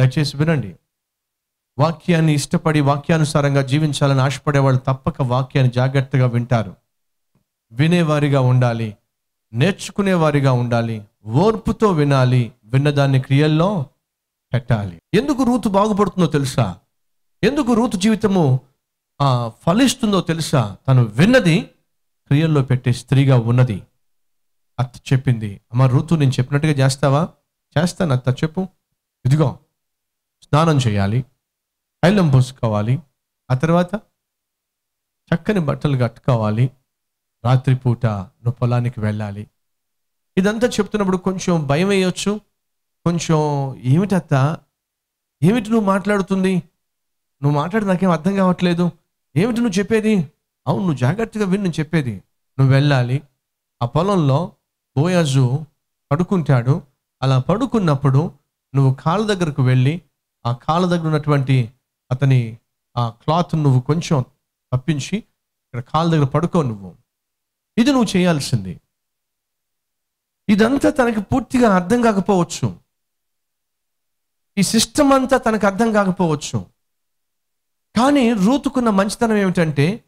దయచేసి వినండి. వాక్యాన్ని ఇష్టపడి వాక్యానుసారంగా జీవించాలని ఆశపడే వాళ్ళు తప్పక వాక్యాన్ని జాగ్రత్తగా వింటారు. వినేవారిగా ఉండాలి. నేర్చుకునేవారిగా ఉండాలి. ఓర్పుతో వినాలి. విన్నదాన్ని క్రియల్లో పెట్టాలి. ఎందుకు రూతు బాగుపడుతుందో తెలుసా? ఎందుకు రూతు జీవితము ఫలిస్తుందో తెలుసా? తను విన్నది క్రియల్లో పెట్టే స్త్రీగా ఉన్నది. అత్త చెప్పింది. అమ్మ రూతు నేను చెప్పినట్టుగా చేస్తావా? చేస్తాను అత్త చెప్పు. ఇదిగో స్నానం చేయాలి తైలం పోసుకోవాలి ఆ తర్వాత చక్కని బట్టలు కట్టుకోవాలి రాత్రిపూట నువ్వు పొలానికి వెళ్ళాలి. ఇదంతా చెప్తున్నప్పుడు కొంచెం భయం వేయొచ్చు. కొంచెం ఏమిటత్త ఏమిటి నువ్వు మాట్లాడుతుంది? నువ్వు మాట్లాడి నాకేం అర్థం కావట్లేదు. ఏమిటి నువ్వు చెప్పేది? అవును నువ్వు జాగ్రత్తగా విన్ను చెప్పేది. నువ్వు వెళ్ళాలి. ఆ పొలంలో బోయాజు పడుకుంటాడు. అలా పడుకున్నప్పుడు నువ్వు కాళ్ళ దగ్గరకు వెళ్ళి ఆ కాళ్ళ దగ్గర ఉన్నటువంటి అతని ఆ క్లాత్ నువ్వు కొంచెం తప్పించి ఇక్కడ కాళ్ళ దగ్గర పడుకో నువ్వు. ఇది నువ్వు చేయాల్సింది. ఇదంతా తనకి పూర్తిగా అర్థం కాకపోవచ్చు. ఈ సిస్టమ్ అంతా తనకు అర్థం కాకపోవచ్చు. కానీ రూతుకున్న మంచితనం ఏమిటంటే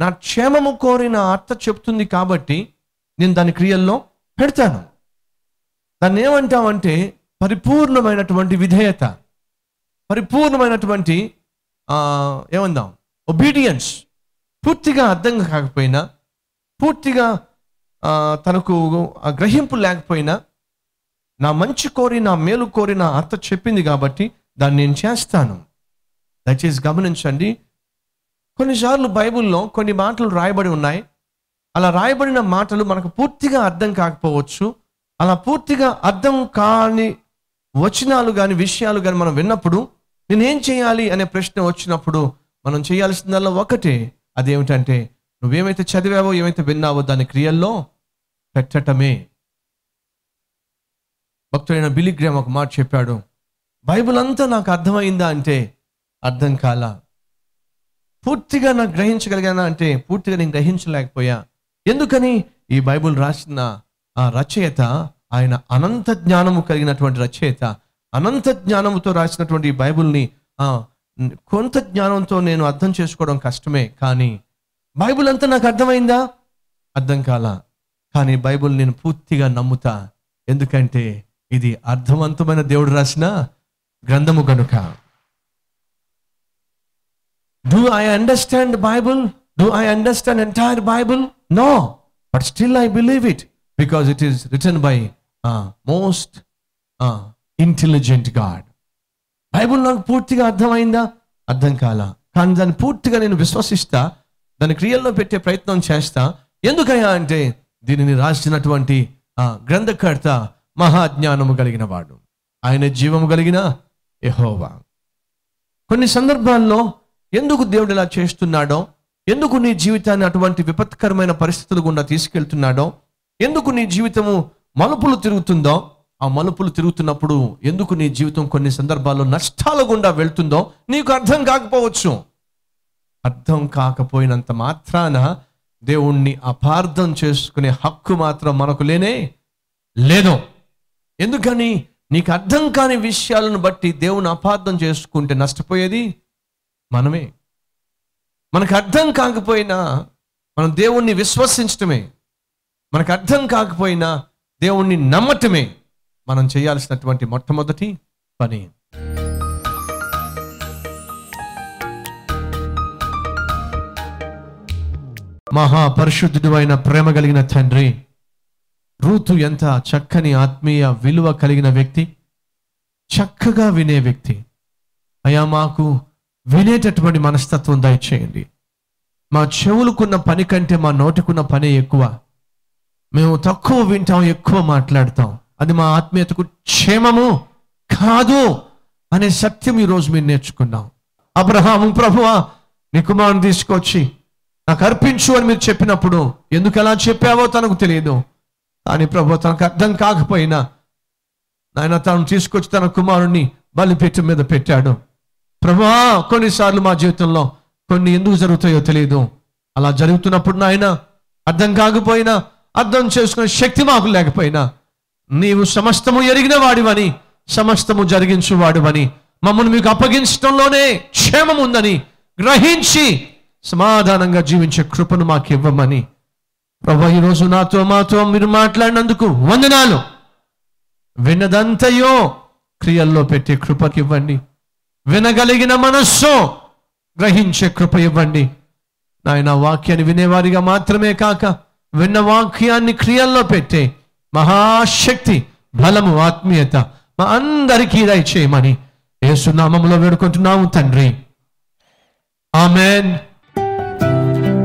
నా క్షేమము కోరిన అత్త చెప్తుంది కాబట్టి నేను దాని క్రియల్లో పెడతాను. దాన్ని ఏమంటామంటే పరిపూర్ణమైనటువంటి విధేయత. పరిపూర్ణమైనటువంటి ఏమందాం ఒబీడియన్స్ పూర్తిగా అర్థం కాకపోయినా పూర్తిగా తనకు గ్రహింపు లేకపోయినా నా మంచి కోరి నా మేలు కోరి నా అత్త చెప్పింది కాబట్టి దాన్ని నేను చేస్తాను. దయచేసి గమనించండి. కొన్నిసార్లు బైబిల్లో కొన్ని మాటలు రాయబడి ఉన్నాయి. అలా రాయబడిన మాటలు మనకు పూర్తిగా అర్థం కాకపోవచ్చు. అలా పూర్తిగా అర్థం కాని వచనాలు కానీ విషయాలు కానీ మనం విన్నప్పుడు నేనేం చేయాలి అనే ప్రశ్న వచ్చినప్పుడు మనం చేయాల్సిందల్లా ఒకటే. అదేమిటంటే నువ్వేమైతే చదివావో ఏమైతే విన్నావో దాని క్రియల్లో పెట్టటమే. భక్తుడైన బిలిగ్రామ్ ఒక మాట చెప్పాడు బైబిల్ అంతా నాకు అర్థమైందా అంటే అర్థం కాల. పూర్తిగా నాకు గ్రహించగలిగానా అంటే పూర్తిగా నేను గ్రహించలేకపోయా. ఎందుకని? ఈ బైబిల్ రాసిన ఆ రచయిత ఆయన అనంత జ్ఞానము కలిగినటువంటి రచయిత అనంత జ్ఞానముతో రాసినటువంటి ఈ కొంత జ్ఞానంతో నేను అర్థం చేసుకోవడం కష్టమే కానీ బైబుల్ అంతా నాకు అర్థమైందా? అర్థం కాల. కానీ బైబిల్ నేను పూర్తిగా నమ్ముతా. ఎందుకంటే ఇది అర్థవంతమైన దేవుడు రాసిన గ్రంథము కనుక do I understand Bible do I understand entire Bible no but still I believe it because it is written by most intelligent God Bible నాకు పూర్తిగా అర్థమైందా? అర్థం కాల. కానీ దాన్ని పూర్తిగా నేను విశ్వసిస్తా దాని క్రియల్లో పెట్టే ప్రయత్నం చేస్తా. ఎందుకయ్యా అంటే దీనిని రాసినటువంటి గ్రంథకర్త మహాజ్ఞానము కలిగిన వాడు. ఆయన జీవము కలిగిన యహోవా. కొన్ని సందర్భాల్లో ఎందుకు దేవుడు ఇలా చేస్తున్నాడో ఎందుకు నీ జీవితాన్ని అటువంటి విపత్కరమైన పరిస్థితులు గుండా తీసుకెళ్తున్నాడో ఎందుకు నీ జీవితము మలుపులు తిరుగుతుందో ఆ మలుపులు తిరుగుతున్నప్పుడు ఎందుకు నీ జీవితం కొన్ని సందర్భాల్లో నష్టాల గుండా వెళ్తుందో నీకు అర్థం కాకపోవచ్చు. అర్థం కాకపోయినంత మాత్రాన దేవుణ్ణి అపార్థం చేసుకునే హక్కు మాత్రం మనకు లేనే లేదు. ఎందుకని? నీకు అర్థం కాని విషయాలను బట్టి దేవుని అపార్థం చేసుకుంటే నష్టపోయేది మనమే. మనకు అర్థం కాకపోయినా మనం దేవుణ్ణి విశ్వసించటమే. మనకు అర్థం కాకపోయినా దేవుణ్ణి నమ్మటమే. మనం చేయాల్సినటువంటి మొట్టమొదటి పని. మహాపరిశుద్ధుడు అయిన ప్రేమ కలిగిన తండ్రి రూతు ఎంత చక్కని ఆత్మీయ విలువ కలిగిన వ్యక్తి చక్కగా వినే వ్యక్తి. అయా మాకు వినేటటువంటి మనస్తత్వం దయచేయండి. మా చెవులకున్న పని కంటే మా నోటికున్న పనే ఎక్కువ. మేము తక్కువ వింటాం ఎక్కువ మాట్లాడతాం. అది మా ఆత్మీయతకు క్షేమము కాదు అనే సత్యం ఈరోజు మేము నేర్చుకున్నాం. అబ్రహాము ప్రభువా నీ కుమారుని తీసుకొచ్చి నాకు అర్పించు అని మీరు చెప్పినప్పుడు ఎందుకు ఎలా చెప్పావో తనకు తెలియదు. కానీ ప్రభు తనకు అర్థం కాకపోయినా నాయన తను తీసుకొచ్చి తన కుమారుణ్ణి బలిపీఠం మీద పెట్టాడు. ప్రభా కొన్నిసార్లు మా జీవితంలో కొన్ని ఎందుకు జరుగుతాయో తెలియదు. అలా జరుగుతున్నప్పుడు నాయన అర్థం కాకపోయినా అర్థం చేసుకునే శక్తి మాకు లేకపోయినా నీవు సమస్తము ఎరిగిన వాడివని సమస్తము జరిగించు వాడివని మమ్మల్ని మీకు అప్పగించడంలోనే క్షేమం ఉందని గ్రహించి సమాధానంగా జీవించే కృపను మాకు ఇవ్వమని ప్రభా ఈరోజు నాతో మాతో మీరు మాట్లాడినందుకు వందనాలు. విన్నదంతయో క్రియల్లో పెట్టే కృపకి ఇవ్వండి వినగలిగిన మనస్సు గ్రహించే కృప ఇవ్వండి నాయన వాక్యాన్ని వినేవారిగా మాత్రమే కాక విన్న వాక్యాన్ని క్రియల్లో పెట్టే మహాశక్తి బలము ఆత్మీయత మా అందరికీ దయచేయమని ఏసునామంలో వేడుకుంటున్నాము తండ్రి. ఆమెన్.